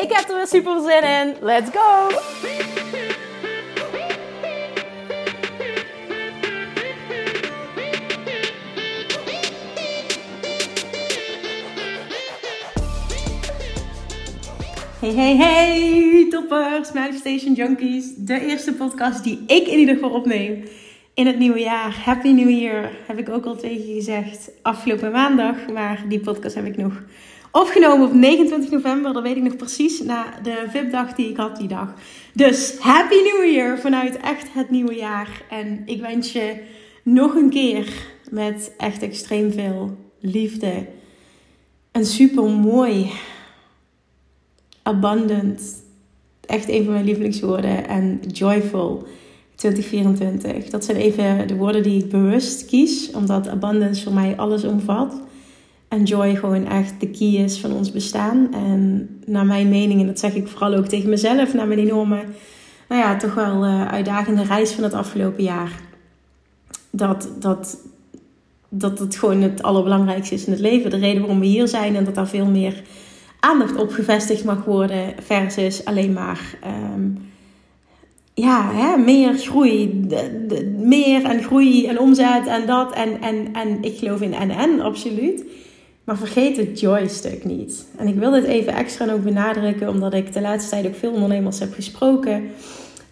Ik heb er weer super zin in. Let's go! Hey, hey, hey, toppers, Manifestation Junkies. De eerste podcast die ik in ieder geval opneem in het nieuwe jaar. Happy New Year, heb ik ook al tegen je gezegd afgelopen maandag. Maar die podcast heb ik nog opgenomen op 29 november. Dat weet ik nog precies, na de VIP-dag die ik had die dag. Dus Happy New Year vanuit echt het nieuwe jaar. En ik wens je nog een keer met echt extreem veel liefde. Een super mooi abundant. Echt een van mijn lievelingswoorden. En joyful 2024. Dat zijn even de woorden die ik bewust kies. Omdat abundance voor mij alles omvat. En joy gewoon echt de key is van ons bestaan. En naar mijn mening, en dat zeg ik vooral ook tegen mezelf, naar mijn enorme, nou ja, toch wel uh, uitdagende reis van het afgelopen jaar. Dat, dat, dat het gewoon het allerbelangrijkste is in het leven. De reden waarom we hier zijn en dat daar veel meer aandacht op gevestigd mag worden versus alleen maar ehm, ja, hè, meer groei, meer en groei en omzet en dat en, en, en ik geloof in en en absoluut. Maar vergeet het joy-stuk niet. En ik wil dit even extra ook benadrukken, omdat ik de laatste tijd ook veel ondernemers heb gesproken.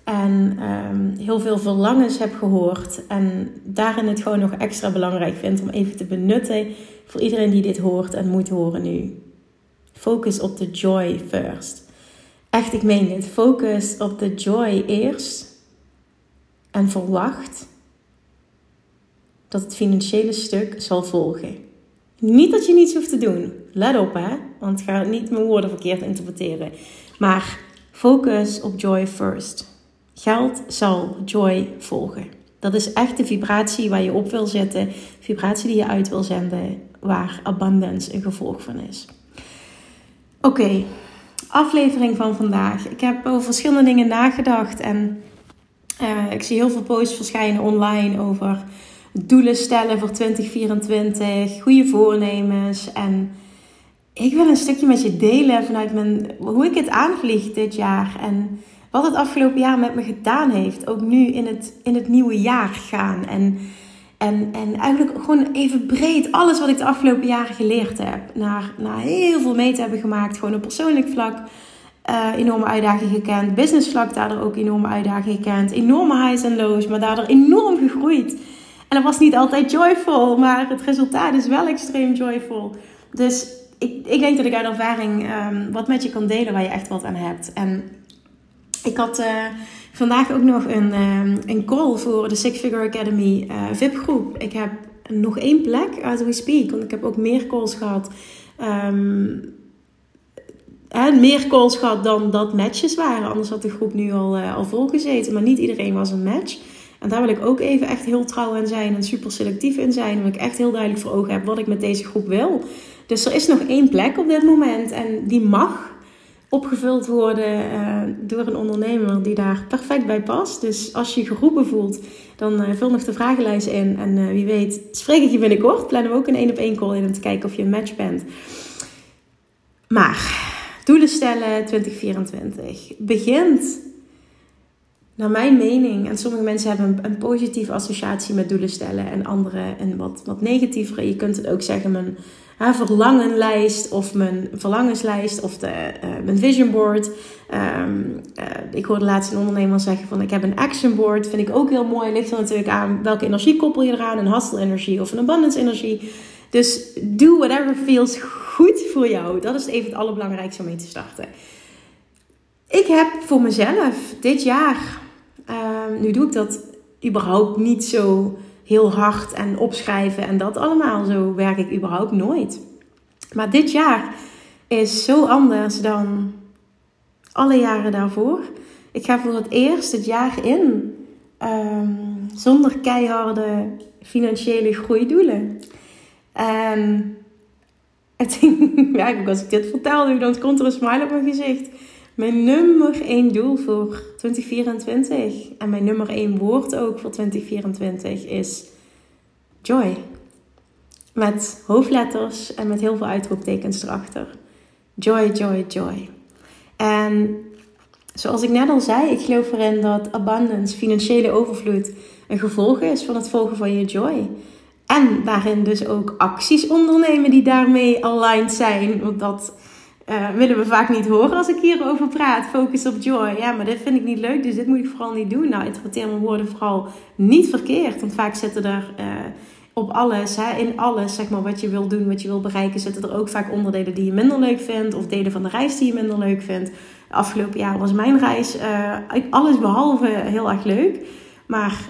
En um, heel veel verlangens heb gehoord. En daarin het gewoon nog extra belangrijk vind om even te benutten voor iedereen die dit hoort en moet horen nu. Focus op de joy first. Echt, ik meen dit. Focus op de joy eerst. En verwacht dat het financiële stuk zal volgen. Niet dat je niets hoeft te doen. Let op hè, want ga niet mijn woorden verkeerd interpreteren. Maar focus op joy first. Geld zal joy volgen. Dat is echt de vibratie waar je op wil zitten, vibratie die je uit wil zenden, waar abundance een gevolg van is. Oké, aflevering van vandaag. Ik heb over verschillende dingen nagedacht en uh, ik zie heel veel posts verschijnen online over doelen stellen voor 2024, goede voornemens. En ik wil een stukje met je delen vanuit mijn, hoe ik het aanvlieg dit jaar en wat het afgelopen jaar met me gedaan heeft. Ook nu in het, in het nieuwe jaar gaan. En en, en eigenlijk gewoon even breed alles wat ik de afgelopen jaren geleerd heb. Naar, naar heel veel mee te hebben gemaakt. Gewoon op persoonlijk vlak uh, enorme uitdagingen gekend. Business vlak daardoor ook enorme uitdagingen gekend. Enorme highs en lows, maar daardoor enorm gegroeid. En dat was niet altijd joyful, maar het resultaat is wel extreem joyful. Dus ik, ik denk dat ik uit ervaring um, wat met je kan delen waar je echt wat aan hebt. En ik had... Uh, vandaag ook nog een, ehm, een call voor de Six Figure Academy uh, VIP-groep. Ik heb nog één plek as we speak, want ik heb ook meer calls gehad. Um, meer calls gehad dan dat matches waren. Anders had de groep nu al, uh, al vol gezeten. Maar niet iedereen was een match. En daar wil ik ook even echt heel trouw in zijn en super selectief in zijn. Omdat ik echt heel duidelijk voor ogen heb wat ik met deze groep wil. Dus er is nog één plek op dit moment en die mag opgevuld worden uh, door een ondernemer die daar perfect bij past. Dus als je je geroepen voelt, dan uh, vul nog de vragenlijst in. En uh, wie weet, spreek ik je binnenkort. Plannen we ook een één op één call in om te kijken of je een match bent. Maar, doelen stellen 2024 begint, naar mijn mening, en sommige mensen hebben een, een positieve associatie met doelen stellen en anderen een wat, wat negatievere. Je kunt het ook zeggen, mijn verlangenlijst of mijn verlangenslijst of de, uh, mijn vision board. Um, uh, ik hoorde laatst een ondernemer zeggen van ik heb een action board. Vind ik ook heel mooi. Ligt er natuurlijk aan welke energie koppel je eraan. Een hustle energie of een abundance energie. Dus do whatever feels goed voor jou. Dat is even het allerbelangrijkste om mee te starten. Ik heb voor mezelf dit jaar, uh, nu doe ik dat überhaupt niet zo heel hard en opschrijven en dat allemaal. Zo werk ik überhaupt nooit. Maar dit jaar is zo anders dan alle jaren daarvoor. Ik ga voor het eerst het jaar in ehm, zonder keiharde financiële groeidoelen. En het, ja, als ik dit vertel nu, dan komt er een smile op mijn gezicht. Mijn nummer één doel voor 2024 en mijn nummer één woord ook voor 2024 is joy. Met hoofdletters en met heel veel uitroeptekens erachter. Joy, joy, joy. En zoals ik net al zei, ik geloof erin dat abundance, financiële overvloed, een gevolg is van het volgen van je joy. En daarin dus ook acties ondernemen die daarmee aligned zijn. Want dat uh, willen we vaak niet horen als ik hierover praat. Focus op joy. Ja, maar dit vind ik niet leuk, dus dit moet ik vooral niet doen. Nou, interpreteer mijn woorden vooral niet verkeerd. Want vaak zitten er uh, op alles, hè, in alles, zeg maar, wat je wil doen, wat je wil bereiken, zitten er ook vaak onderdelen die je minder leuk vindt. Of delen van de reis die je minder leuk vindt. Afgelopen jaar was mijn reis uh, alles behalve heel erg leuk. Maar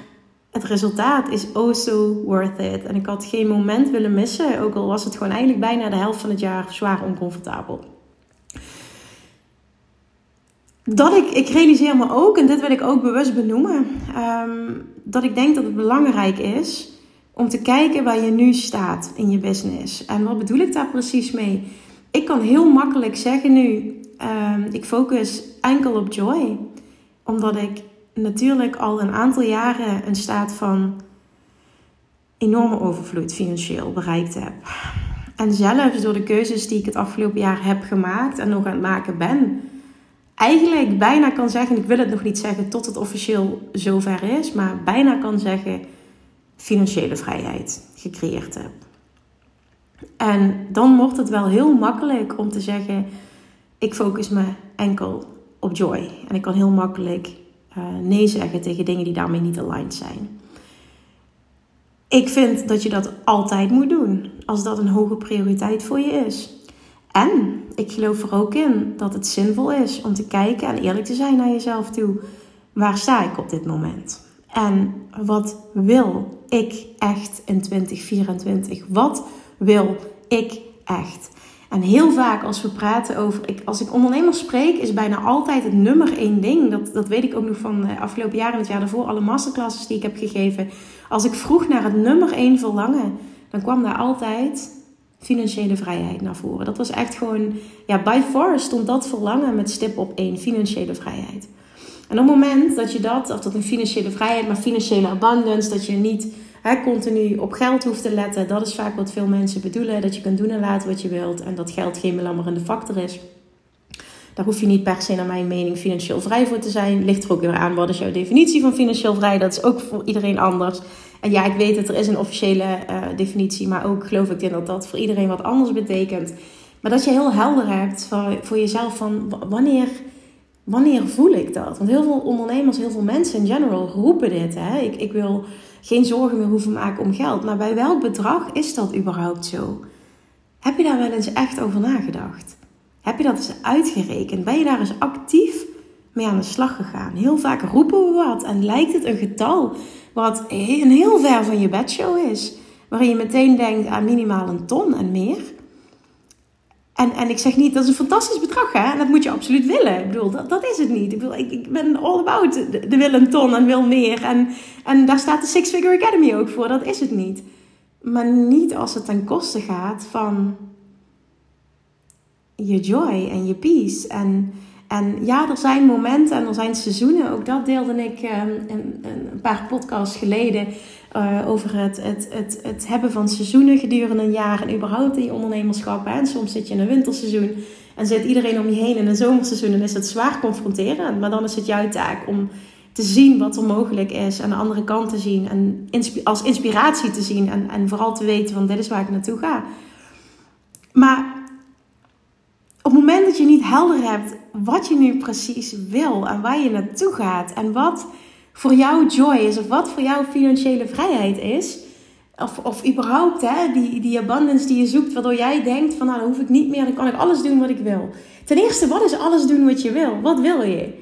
het resultaat is oh so worth it. En ik had geen moment willen missen, ook al was het gewoon eigenlijk bijna de helft van het jaar zwaar oncomfortabel. Dat ik, ik realiseer me ook, en dit wil ik ook bewust benoemen, um, dat ik denk dat het belangrijk is om te kijken waar je nu staat in je business. En wat bedoel ik daar precies mee? Ik kan heel makkelijk zeggen nu, um, ik focus enkel op joy. Omdat ik natuurlijk al een aantal jaren een staat van enorme overvloed financieel bereikt heb. En zelfs door de keuzes die ik het afgelopen jaar heb gemaakt en nog aan het maken ben, eigenlijk bijna kan zeggen, ik wil het nog niet zeggen tot het officieel zover is, maar bijna kan zeggen financiële vrijheid gecreëerd heb. En dan wordt het wel heel makkelijk om te zeggen, ik focus me enkel op joy. En ik kan heel makkelijk uh, nee zeggen tegen dingen die daarmee niet aligned zijn. Ik vind dat je dat altijd moet doen als dat een hoge prioriteit voor je is. En ik geloof er ook in dat het zinvol is om te kijken en eerlijk te zijn naar jezelf toe. Waar sta ik op dit moment? En wat wil ik echt in 2024? Wat wil ik echt? En heel vaak als we praten over, ik, als ik ondernemers spreek, is bijna altijd het nummer één ding. Dat, dat weet ik ook nog van de afgelopen jaren en het jaar daarvoor, alle masterclasses die ik heb gegeven. Als ik vroeg naar het nummer één verlangen, dan kwam daar altijd financiële vrijheid naar voren. Dat was echt gewoon, ja, by far stond dat verlangen met stip op één, financiële vrijheid. En op het moment dat je dat, of dat een financiële vrijheid, maar financiële abundance, dat je niet hè, continu op geld hoeft te letten, dat is vaak wat veel mensen bedoelen. Dat je kunt doen en laten wat je wilt en dat geld geen belammerende factor is. Daar hoef je niet per se, naar mijn mening, financieel vrij voor te zijn. Ligt er ook weer aan, wat is jouw definitie van financieel vrij? Dat is ook voor iedereen anders. En ja, ik weet dat er is een officiële uh, definitie, maar ook geloof ik dat dat voor iedereen wat anders betekent. Maar dat je heel helder hebt voor, voor jezelf van wanneer, wanneer voel ik dat? Want heel veel ondernemers, heel veel mensen in general roepen dit. Hè? Ik, ik wil geen zorgen meer hoeven maken om geld. Maar bij welk bedrag is dat überhaupt zo? Heb je daar wel eens echt over nagedacht? Heb je dat eens uitgerekend? Ben je daar eens actief mee aan de slag gegaan? Heel vaak roepen we wat en lijkt het een getal wat een heel ver van je bedshow is. Waarin je meteen denkt aan minimaal een ton en meer. En, en ik zeg niet, dat is een fantastisch bedrag hè. En dat moet je absoluut willen. Ik bedoel, dat, dat is het niet. Ik, bedoel, ik, ik ben all about de, de wil een ton en wil meer. En, en daar staat de Six Figure Academy ook voor. Dat is het niet. Maar niet als het ten koste gaat van je joy en je peace. En en ja, er zijn momenten en er zijn seizoenen. Ook dat deelde ik um, een, paar podcasts geleden. Uh, over het, het, het, het hebben van seizoenen gedurende een jaar. En überhaupt in je ondernemerschap. En soms zit je in een winterseizoen. En zit iedereen om je heen in een zomerseizoen. En is het zwaar confronterend. Maar dan is het jouw taak om te zien wat er mogelijk is. Aan de andere kant te zien. En als inspiratie te zien. En, en vooral te weten van dit is waar ik naartoe ga. Maar op het moment dat je niet helder hebt wat je nu precies wil en waar je naartoe gaat en wat voor jou joy is of wat voor jou financiële vrijheid is, of, of überhaupt hè, die, die abundance die je zoekt, waardoor jij denkt van nou dan hoef ik niet meer, dan kan ik alles doen wat ik wil. Ten eerste, wat is alles doen wat je wil? Wat wil je?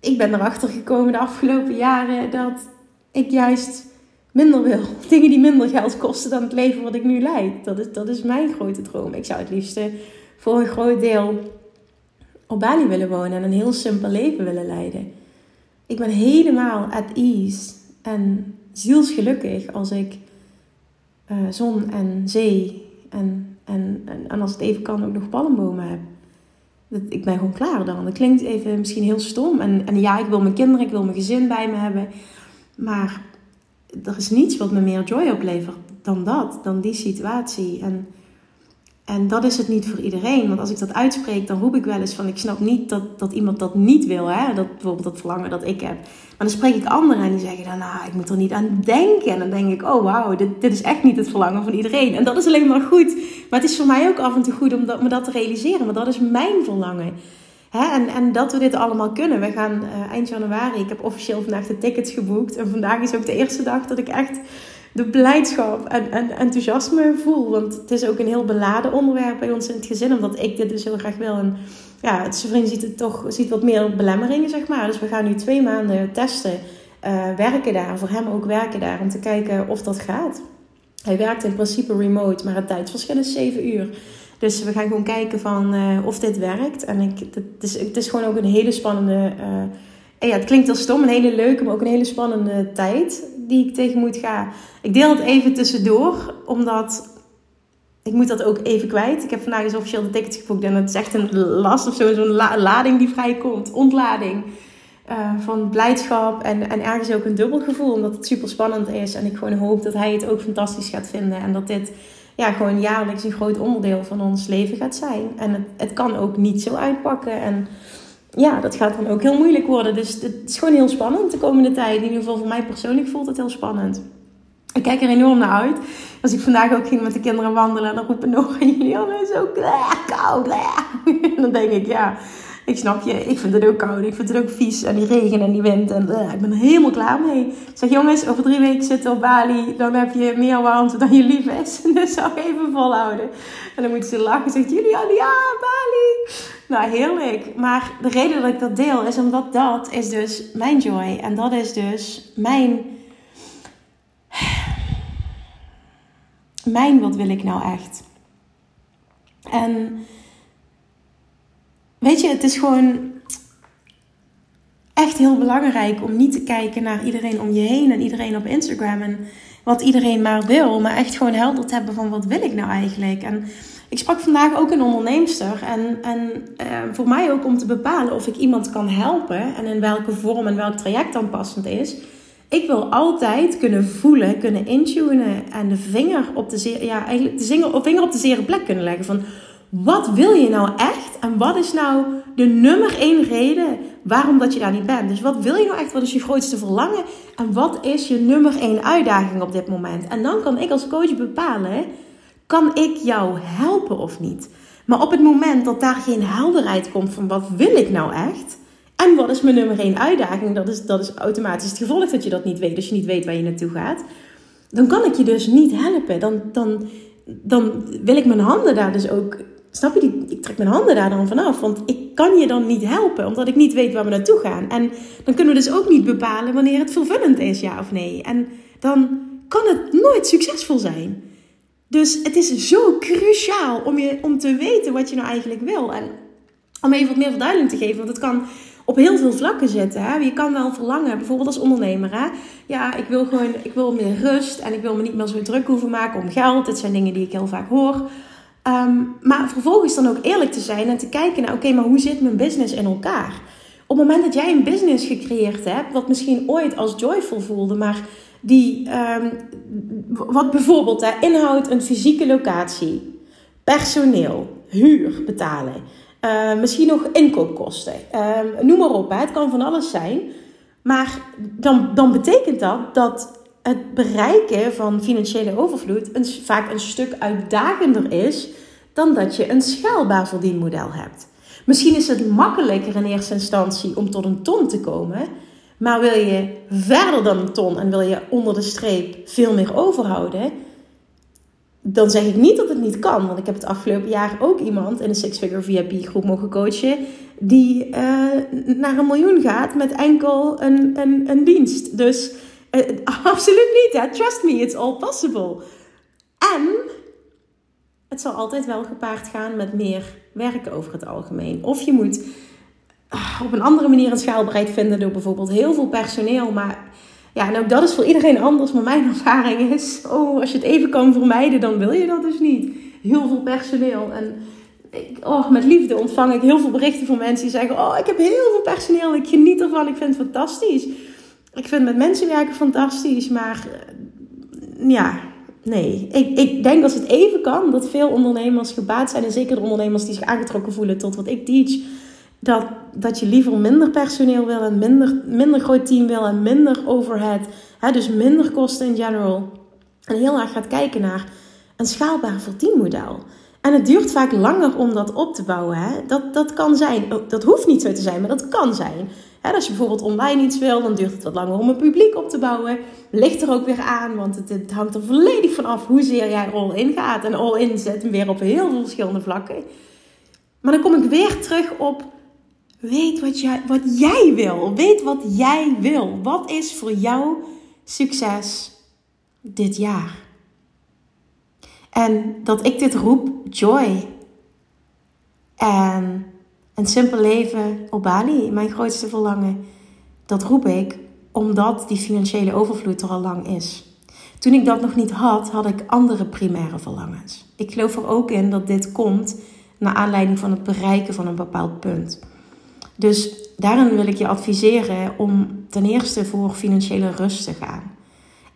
Ik ben erachter gekomen de afgelopen jaren dat ik juist minder wil. Dingen die minder geld kosten dan het leven wat ik nu leid. Dat is, dat is mijn grote droom. Ik zou het liefste voor een groot deel op Bali willen wonen en een heel simpel leven willen leiden. Ik ben helemaal at ease en zielsgelukkig als ik uh, zon en zee en, en, en, als het even kan ook nog palmbomen heb. Dat, ik ben gewoon klaar dan. Dat klinkt even misschien heel stom. En, en ja, ik wil mijn kinderen, ik wil mijn gezin bij me hebben. Maar er is niets wat me meer joy oplevert dan dat, dan die situatie. En en dat is het niet voor iedereen. Want als ik dat uitspreek, dan roep ik wel eens van... ik snap niet dat, dat iemand dat niet wil. Hè? Dat, bijvoorbeeld dat verlangen dat ik heb. Maar dan spreek ik anderen en die zeggen dan... nou, ik moet er niet aan denken. En dan denk ik, oh wauw, dit, dit is echt niet het verlangen van iedereen. En dat is alleen maar goed. Maar het is voor mij ook af en toe goed om dat, me dat te realiseren. Want dat is mijn verlangen. Hè? En, en dat we dit allemaal kunnen. We gaan uh, eind januari... ik heb officieel vandaag de tickets geboekt. En vandaag is ook de eerste dag dat ik echt de blijdschap en, en enthousiasme voel. Want het is ook een heel beladen onderwerp bij ons in het gezin, omdat ik dit dus heel graag wil. En ja, het, vriend ziet het toch ziet wat meer belemmeringen, zeg maar. Dus we gaan nu twee maanden testen, uh, werken daar, voor hem ook werken daar, om te kijken of dat gaat. Hij werkt in principe remote, maar het tijdsverschil is 7 uur. Dus we gaan gewoon kijken van uh, of dit werkt. En ik, het, is, het is gewoon ook een hele spannende. Uh, ja, het klinkt heel stom, een hele leuke, maar ook een hele spannende tijd die ik tegen moet gaan. Ik deel het even tussendoor, omdat ik moet dat ook even kwijt. Ik heb vandaag eens officieel de tickets geboekt en het is echt een last of zo, zo'n lading die vrijkomt. Ontlading uh, van blijdschap en, en ergens ook een dubbel gevoel, omdat het super spannend is. En ik gewoon hoop dat hij het ook fantastisch gaat vinden en dat dit ja, gewoon jaarlijks een groot onderdeel van ons leven gaat zijn. En het, het kan ook niet zo uitpakken. En ja, dat gaat dan ook heel moeilijk worden. Dus het is gewoon heel spannend de komende tijd. In ieder geval voor mij persoonlijk voelt het heel spannend. Ik kijk er enorm naar uit. Als ik vandaag ook ging met de kinderen wandelen, dan roepen nog en Julianne is ook koud. En dan denk ik, ja, ik snap je. Ik vind het ook koud. Ik vind het ook vies. En die regen en die wind. En uh, ik ben er helemaal klaar mee. Ik zeg, jongens, over drie weken zitten op Bali. Dan heb je meer warmte dan je lief is. Dus zou even volhouden. En dan moeten ze lachen. Zegt Julianne, ja, Bali. Nou, heerlijk. Maar de reden dat ik dat deel is omdat dat is dus mijn joy. En dat is dus mijn... Mijn, wat wil ik nou echt? En weet je, het is gewoon echt heel belangrijk om niet te kijken naar iedereen om je heen en iedereen op Instagram en wat iedereen maar wil, maar echt gewoon helder te hebben van wat wil ik nou eigenlijk. En ik sprak vandaag ook een onderneemster en, en uh, voor mij ook om te bepalen of ik iemand kan helpen en in welke vorm en welk traject dan passend is. Ik wil altijd kunnen voelen, kunnen intunen en de vinger op de, ja, eigenlijk de vinger op de zere plek kunnen leggen van wat wil je nou echt en wat is nou de nummer één reden waarom dat je daar niet bent. Dus wat wil je nou echt, wat is je grootste verlangen en wat is je nummer één uitdaging op dit moment. En dan kan ik als coach bepalen kan ik jou helpen of niet? Maar op het moment dat daar geen helderheid komt van wat wil ik nou echt? En wat is mijn nummer één uitdaging? Dat is, dat is automatisch het gevolg dat je dat niet weet. Als je niet weet waar je naartoe gaat. Dan kan ik je dus niet helpen. Dan, dan, dan wil ik mijn handen daar dus ook... Snap je? Ik trek mijn handen daar dan vanaf. Want ik kan je dan niet helpen. Omdat ik niet weet waar we naartoe gaan. En dan kunnen we dus ook niet bepalen wanneer het vervullend is, ja of nee. En dan kan het nooit succesvol zijn. Dus het is zo cruciaal om, je, om te weten wat je nou eigenlijk wil. En om even wat meer verduidelijking te geven, want het kan op heel veel vlakken zitten. Hè? Je kan wel verlangen, bijvoorbeeld als ondernemer. Ja, ik wil gewoon ik wil meer rust en ik wil me niet meer zo druk hoeven maken om geld. Dit zijn dingen die ik heel vaak hoor. Um, maar vervolgens dan ook eerlijk te zijn en te kijken naar, oké, maar hoe zit mijn business in elkaar? Op het moment dat jij een business gecreëerd hebt, wat misschien ooit als joyful voelde, maar die, um, wat bijvoorbeeld hè, inhoudt een fysieke locatie, personeel, huur betalen, uh, misschien nog inkoopkosten, uh, noem maar op. Het kan van alles zijn. Maar dan, dan betekent dat dat het bereiken van financiële overvloed een, vaak een stuk uitdagender is dan dat je een schaalbaar verdienmodel hebt. Misschien is het makkelijker in eerste instantie om tot een ton te komen, maar wil je verder dan een ton en wil je onder de streep veel meer overhouden, dan zeg ik niet dat het niet kan. Want ik heb het afgelopen jaar ook iemand in een Six Figure VIP groep mogen coachen. Die uh, naar een miljoen gaat met enkel een, een, een dienst. Dus uh, absoluut niet. Trust me, it's all possible. En het zal altijd wel gepaard gaan met meer werken over het algemeen. Of je moet ah, op een andere manier een schaalbereik vinden door bijvoorbeeld heel veel personeel. Maar ja, nou dat is voor iedereen anders. Maar mijn ervaring is, oh, als je het even kan vermijden, dan wil je dat dus niet. Heel veel personeel. En ik, oh, met liefde ontvang ik heel veel berichten van mensen die zeggen: Oh, ik heb heel veel personeel. Ik geniet ervan. Ik vind het fantastisch. Ik vind met mensen werken fantastisch. Maar eh, ja, nee. Ik, ik denk als het even kan, dat veel ondernemers gebaat zijn. En zeker de ondernemers die zich aangetrokken voelen tot wat ik teach. Dat, dat je liever minder personeel wil en minder, minder groot team wil en minder overhead. Hè, dus minder kosten in general. En heel erg gaat kijken naar een schaalbaar verdienmodel. En het duurt vaak langer om dat op te bouwen. Hè? Dat, dat kan zijn. Oh, dat hoeft niet zo te zijn, maar dat kan zijn. Hè, als je bijvoorbeeld online iets wil, dan duurt het wat langer om een publiek op te bouwen. Ligt er ook weer aan, want het, het hangt er volledig van af hoezeer jij all-in gaat. En all-in zet hem weer op heel veel verschillende vlakken. Maar dan kom ik weer terug op. Weet wat jij, wat jij wil. Weet wat jij wil. Wat is voor jou succes dit jaar? En dat ik dit roep, joy. En een simpel leven op Bali, mijn grootste verlangen. Dat roep ik omdat die financiële overvloed er al lang is. Toen ik dat nog niet had, had ik andere primaire verlangens. Ik geloof er ook in dat dit komt naar aanleiding van het bereiken van een bepaald punt. Dus daarin wil ik je adviseren om ten eerste voor financiële rust te gaan.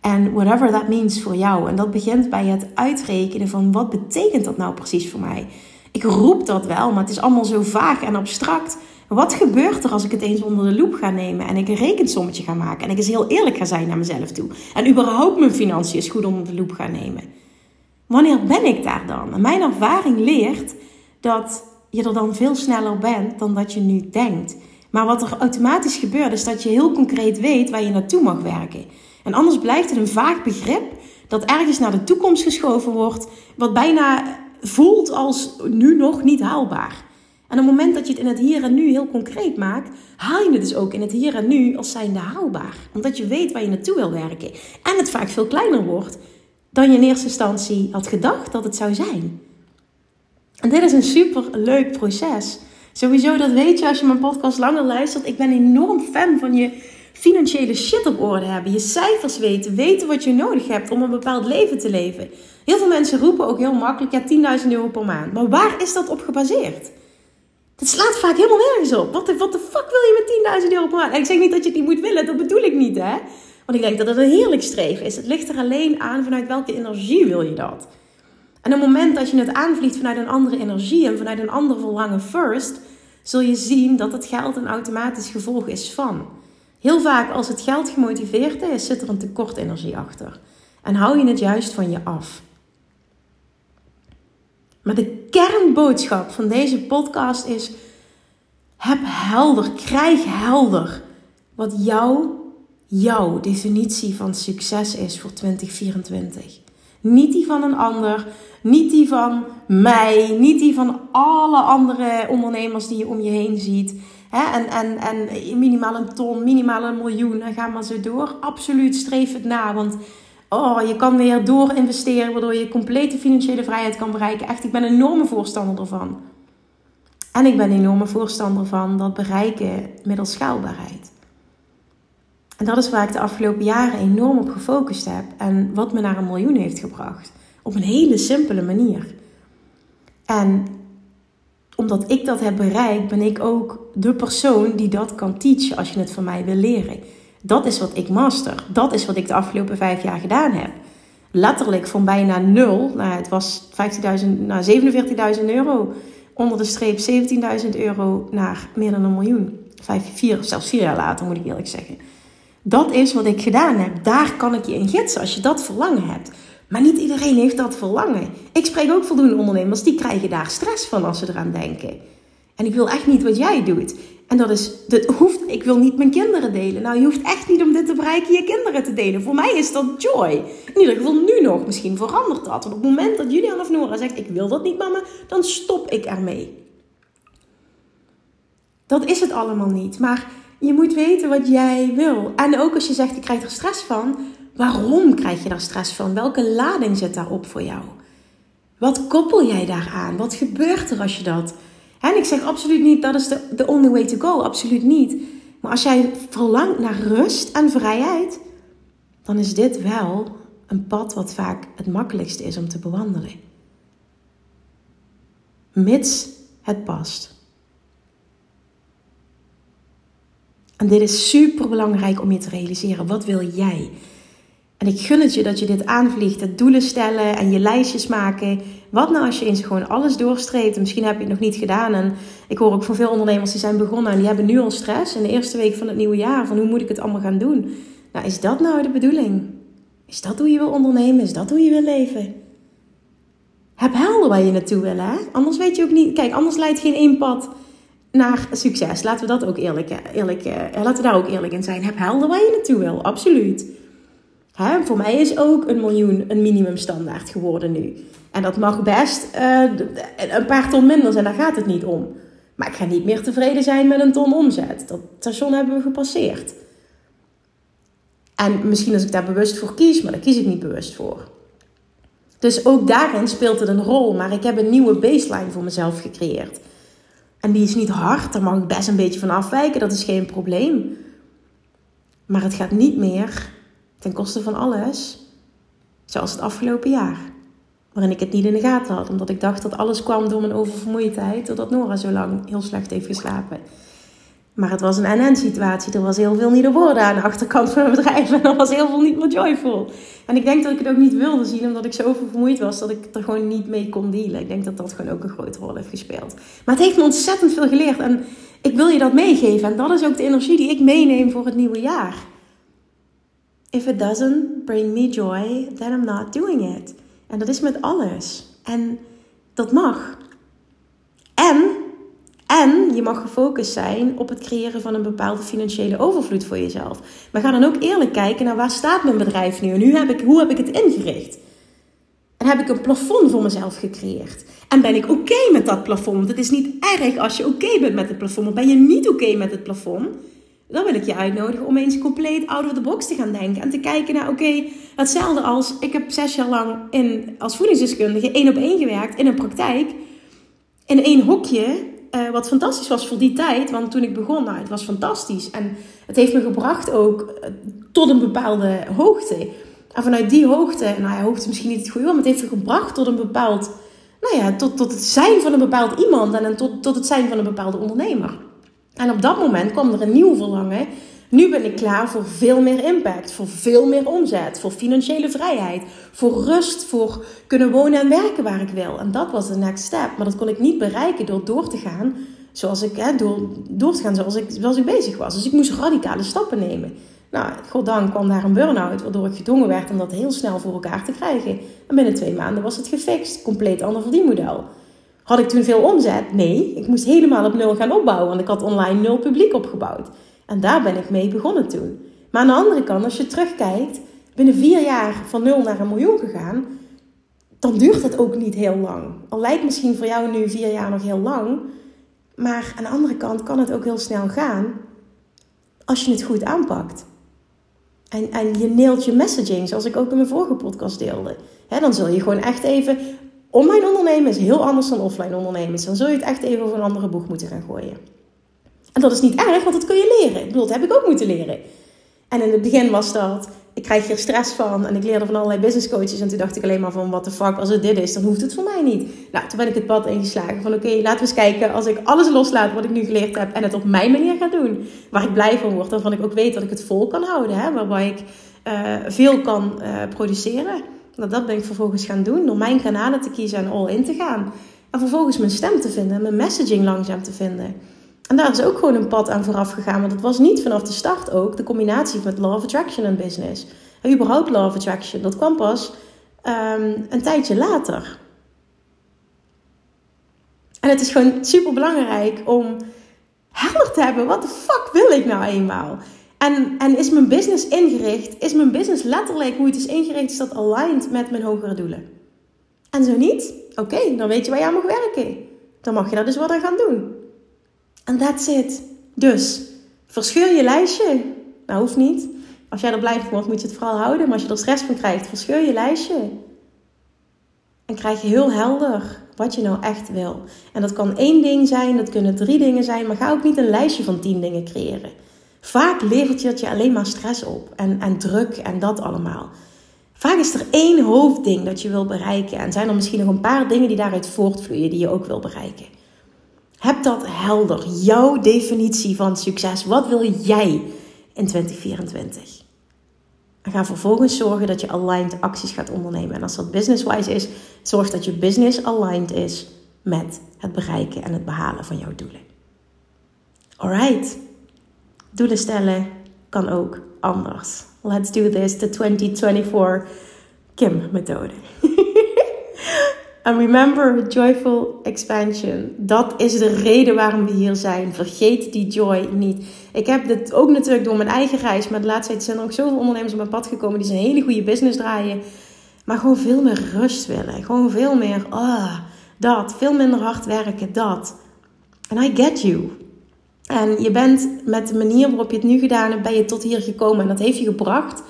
En whatever that means voor jou. En dat begint bij het uitrekenen van wat betekent dat nou precies voor mij. Ik roep dat wel, maar het is allemaal zo vaag en abstract. Wat gebeurt er als ik het eens onder de loep ga nemen en ik een rekensommetje ga maken en ik eens heel eerlijk ga zijn naar mezelf toe en überhaupt mijn financiën eens goed onder de loep ga nemen? Wanneer ben ik daar dan? En mijn ervaring leert dat je er dan veel sneller bent dan dat je nu denkt. Maar wat er automatisch gebeurt is dat je heel concreet weet waar je naartoe mag werken. En anders blijft het een vaag begrip dat ergens naar de toekomst geschoven wordt, wat bijna voelt als nu nog niet haalbaar. En op het moment dat je het in het hier en nu heel concreet maakt, haal je het dus ook in het hier en nu als zijnde haalbaar. Omdat je weet waar je naartoe wil werken. En het vaak veel kleiner wordt dan je in eerste instantie had gedacht dat het zou zijn. En dit is een super leuk proces. Sowieso, dat weet je als je mijn podcast langer luistert. Ik ben enorm fan van je financiële shit op orde hebben, je cijfers weten, weten wat je nodig hebt om een bepaald leven te leven. Heel veel mensen roepen ook heel makkelijk, ja, 10.000 euro per maand. Maar waar is dat op gebaseerd? Dat slaat vaak helemaal nergens op. Wat de, fuck wil je met 10.000 euro per maand? En ik zeg niet dat je het niet moet willen, dat bedoel ik niet, hè. Want ik denk dat het een heerlijk streven is. Het ligt er alleen aan vanuit welke energie wil je dat. En op het moment dat je het aanvliegt vanuit een andere energie en vanuit een ander verlangen first, zul je zien dat het geld een automatisch gevolg is van. Heel vaak als het geld gemotiveerd is, zit er een tekort energie achter. En hou je het juist van je af. Maar de kernboodschap van deze podcast is: heb helder, krijg helder wat jouw, jouw definitie van succes is voor 2024. Niet die van een ander, niet die van mij, niet die van alle andere ondernemers die je om je heen ziet. En, en, en minimaal een ton, minimaal een miljoen. En ga maar zo door. Absoluut streef het na. Want oh, je kan weer door investeren. Waardoor je complete financiële vrijheid kan bereiken. Echt, ik ben een enorme voorstander ervan. En ik ben een enorme voorstander van dat bereiken middels schaalbaarheid. En dat is waar ik de afgelopen jaren enorm op gefocust heb. En wat me naar een miljoen heeft gebracht. Op een hele simpele manier. En omdat ik dat heb bereikt, ben ik ook de persoon die dat kan teachen als je het van mij wil leren. Dat is wat ik master. Dat is wat ik de afgelopen vijf jaar gedaan heb. Letterlijk van bijna nul, nou, het was 15.000, nou, 47.000 euro. Onder de streep 17.000 euro naar meer dan een miljoen. Vijf, vier, zelfs vier jaar later moet ik eerlijk zeggen. Dat is wat ik gedaan heb. Daar kan ik je in gidsen als je dat verlangen hebt. Maar niet iedereen heeft dat verlangen. Ik spreek ook voldoende ondernemers die krijgen daar stress van als ze eraan denken. En ik wil echt niet wat jij doet. En dat is, dat hoeft, ik wil niet mijn kinderen delen. Nou, je hoeft echt niet om dit te bereiken je kinderen te delen. Voor mij is dat joy. In ieder geval nu nog. Misschien verandert dat. Want op het moment dat Julian of Nora zegt, ik wil dat niet mama, dan stop ik ermee. Dat is het allemaal niet. Maar je moet weten wat jij wil. En ook als je zegt, ik krijg er stress van. Waarom krijg je daar stress van? Welke lading zit daarop voor jou? Wat koppel jij daaraan? Wat gebeurt er als je dat... En ik zeg absoluut niet, dat is de, only way to go. Absoluut niet. Maar als jij verlangt naar rust en vrijheid, dan is dit wel een pad wat vaak het makkelijkste is om te bewandelen. Mits het past. En dit is super belangrijk om je te realiseren. Wat wil jij? En ik gun het je dat je dit aanvliegt. Het doelen stellen en je lijstjes maken. Wat nou als je eens gewoon alles doorstreept? Misschien heb je het nog niet gedaan. En ik hoor ook van veel ondernemers die zijn begonnen en die hebben nu al stress in de eerste week van het nieuwe jaar. Van hoe moet ik het allemaal gaan doen? Nou, is dat nou de bedoeling? Is dat hoe je wil ondernemen? Is dat hoe je wil leven? Heb helder waar je naartoe wil, hè? Anders weet je ook niet. Kijk, anders leidt geen één pad naar succes. Laten we dat ook eerlijk, eerlijk eh, laten we daar ook eerlijk in zijn. Heb helder waar je naartoe wil, absoluut. Voor mij is ook een miljoen een minimumstandaard geworden nu. En dat mag best uh, een paar ton minder zijn, daar gaat het niet om. Maar ik ga niet meer tevreden zijn met een ton omzet. Dat station hebben we gepasseerd. En misschien als ik daar bewust voor kies, maar daar kies ik niet bewust voor. Dus ook daarin speelt het een rol. Maar ik heb een nieuwe baseline voor mezelf gecreëerd. En die is niet hard, daar mag ik best een beetje van afwijken, dat is geen probleem. Maar het gaat niet meer ten koste van alles, zoals het afgelopen jaar. Waarin ik het niet in de gaten had, omdat ik dacht dat alles kwam door mijn oververmoeidheid, doordat Nora zo lang heel slecht heeft geslapen. Maar het was een NN-situatie. Er was heel veel niet de woorden aan de achterkant van mijn bedrijf. En er was heel veel niet meer joyful. En ik denk dat ik het ook niet wilde zien, omdat ik zo oververmoeid was dat ik er gewoon niet mee kon dealen. Ik denk dat dat gewoon ook een grote rol heeft gespeeld. Maar het heeft me ontzettend veel geleerd. En ik wil je dat meegeven. En dat is ook de energie die ik meeneem voor het nieuwe jaar. If it doesn't bring me joy, then I'm not doing it. En dat is met alles. En dat mag. En en je mag gefocust zijn op het creëren van een bepaalde financiële overvloed voor jezelf. Maar ga dan ook eerlijk kijken naar waar staat mijn bedrijf nu en nu heb ik, hoe heb ik het ingericht? En heb ik een plafond voor mezelf gecreëerd? En ben ik oké met dat plafond? Want het is niet erg als je oké bent met het plafond. Maar ben je niet oké met het plafond? Dan wil ik je uitnodigen om eens compleet out of the box te gaan denken. En te kijken naar, oké, hetzelfde als... Ik heb zes jaar lang in, als voedingsdeskundige één op één gewerkt in een praktijk. In één hokje uh, wat fantastisch was voor die tijd. Want toen ik begon, nou, het was fantastisch. En het heeft me gebracht ook uh, tot een bepaalde hoogte. En vanuit die hoogte, nou ja, hoogte misschien niet het goede maar het heeft me gebracht tot een bepaald, nou ja, tot, tot het zijn van een bepaald iemand en tot, tot het zijn van een bepaalde ondernemer. En op dat moment kwam er een nieuw verlangen nu ben ik klaar voor veel meer impact, voor veel meer omzet, voor financiële vrijheid, voor rust, voor kunnen wonen en werken waar ik wil. En dat was de next step. Maar dat kon ik niet bereiken door door te gaan zoals ik, hè, door, door te gaan zoals ik, zoals ik bezig was. Dus ik moest radicale stappen nemen. Nou, goddank kwam daar een burn-out, waardoor ik gedwongen werd om dat heel snel voor elkaar te krijgen. En binnen twee maanden was het gefixt. Compleet ander verdienmodel. Had ik toen veel omzet? Nee, ik moest helemaal op nul gaan opbouwen, want ik had online nul publiek opgebouwd. En daar ben ik mee begonnen toen. Maar aan de andere kant, als je terugkijkt, binnen vier jaar van nul naar een miljoen gegaan, dan duurt het ook niet heel lang. Al lijkt misschien voor jou nu vier jaar nog heel lang, maar aan de andere kant kan het ook heel snel gaan als je het goed aanpakt. En, en je neelt je messaging, zoals ik ook in mijn vorige podcast deelde. dan zul je gewoon echt even. Online ondernemen is heel anders dan offline ondernemen. Dan zul je het echt even over een andere boeg moeten gaan gooien. En dat is niet erg, want dat kun je leren. Ik bedoel, dat heb ik ook moeten leren. En in het begin was dat, ik krijg hier stress van en ik leerde van allerlei business coaches. En toen dacht ik alleen maar van, what the fuck, als het dit is, dan hoeft het voor mij niet. Nou, toen ben ik het pad ingeslagen van, oké, laten we eens kijken. Als ik alles loslaat wat ik nu geleerd heb en het op mijn manier ga doen, waar ik blij van word, waarvan ik ook weet dat ik het vol kan houden, hè, waarbij ik uh, veel kan uh, produceren. Nou, dat ben ik vervolgens gaan doen, door mijn kanalen te kiezen en all in te gaan. En vervolgens mijn stem te vinden en mijn messaging langzaam te vinden. En daar is ook gewoon een pad aan vooraf gegaan. Want het was niet vanaf de start ook de combinatie met Law of Attraction en business. En überhaupt Law of Attraction. Dat kwam pas um, een tijdje later. En het is gewoon super belangrijk om helder te hebben: wat de fuck wil ik nou eenmaal? En, en is mijn business ingericht? Is mijn business letterlijk hoe het is ingericht? Is dat aligned met mijn hogere doelen? En zo niet? Oké, dan weet je waar je aan mag werken. Dan mag je daar dus wat aan gaan doen. En that's it. Dus, verscheur je lijstje. Nou, hoeft niet. Als jij er blij van wordt, moet je het vooral houden. Maar als je er stress van krijgt, verscheur je lijstje. En krijg je heel helder wat je nou echt wil. En dat kan één ding zijn, dat kunnen drie dingen zijn, maar ga ook niet een lijstje van tien dingen creëren. Vaak levert je dat je alleen maar stress op en, en druk en dat allemaal. Vaak is er één hoofdding dat je wil bereiken en zijn er misschien nog een paar dingen die daaruit voortvloeien die je ook wil bereiken. Heb dat helder, jouw definitie van succes. Wat wil jij in 2024? En ga vervolgens zorgen dat je aligned acties gaat ondernemen. En als dat business-wise is, zorg dat je business aligned is met het bereiken en het behalen van jouw doelen. Alright. Doelen stellen kan ook anders. Let's do this, the 2024 Kim-methode. And remember, joyful expansion. Dat is de reden waarom we hier zijn. Vergeet die joy niet. Ik heb dit ook natuurlijk door mijn eigen reis. Maar de laatste tijd zijn er ook zoveel ondernemers op mijn pad gekomen die een hele goede business draaien. Maar gewoon veel meer rust willen. Gewoon veel meer, ah, dat. Veel minder hard werken, dat. And I get you. En je bent met de manier waarop je het nu gedaan hebt, ben je tot hier gekomen. En dat heeft je gebracht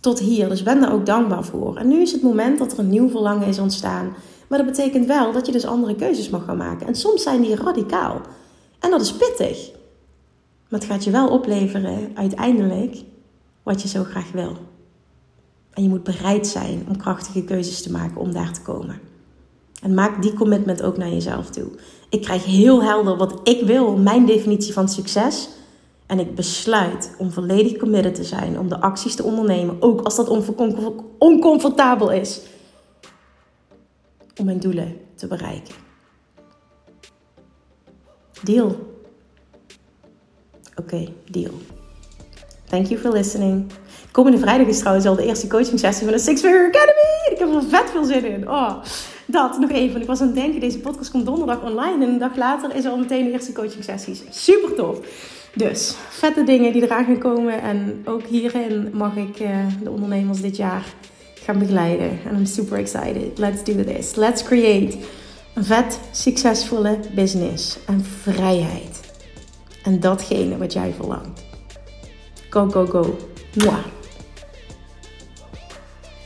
tot hier. Dus ben daar ook dankbaar voor. En nu is het moment dat er een nieuw verlangen is ontstaan. Maar dat betekent wel dat je dus andere keuzes mag gaan maken. En soms zijn die radicaal. En dat is pittig. Maar het gaat je wel opleveren uiteindelijk wat je zo graag wil. En je moet bereid zijn om krachtige keuzes te maken om daar te komen. En maak die commitment ook naar jezelf toe. Ik krijg heel helder wat ik wil, mijn definitie van succes. En ik besluit om volledig committed te zijn, om de acties te ondernemen, ook als dat oncomfortabel is om mijn doelen te bereiken. Deal. Oké, deal. Thank you for listening. Komende vrijdag is trouwens al de eerste coaching sessie van de Six Figure Academy. Ik heb er vet veel zin in. Oh, dat nog even. Ik was aan het denken, deze podcast komt donderdag online. En een dag later is er al meteen de eerste coaching sessies. Super tof. Dus, vette dingen die eraan gaan komen. En ook hierin mag ik uh, de ondernemers dit jaar gaan begeleiden. En I'm super excited. Let's do this. Let's create een vet, succesvolle business en vrijheid. En datgene wat jij verlangt. Go, go, go. Mwah.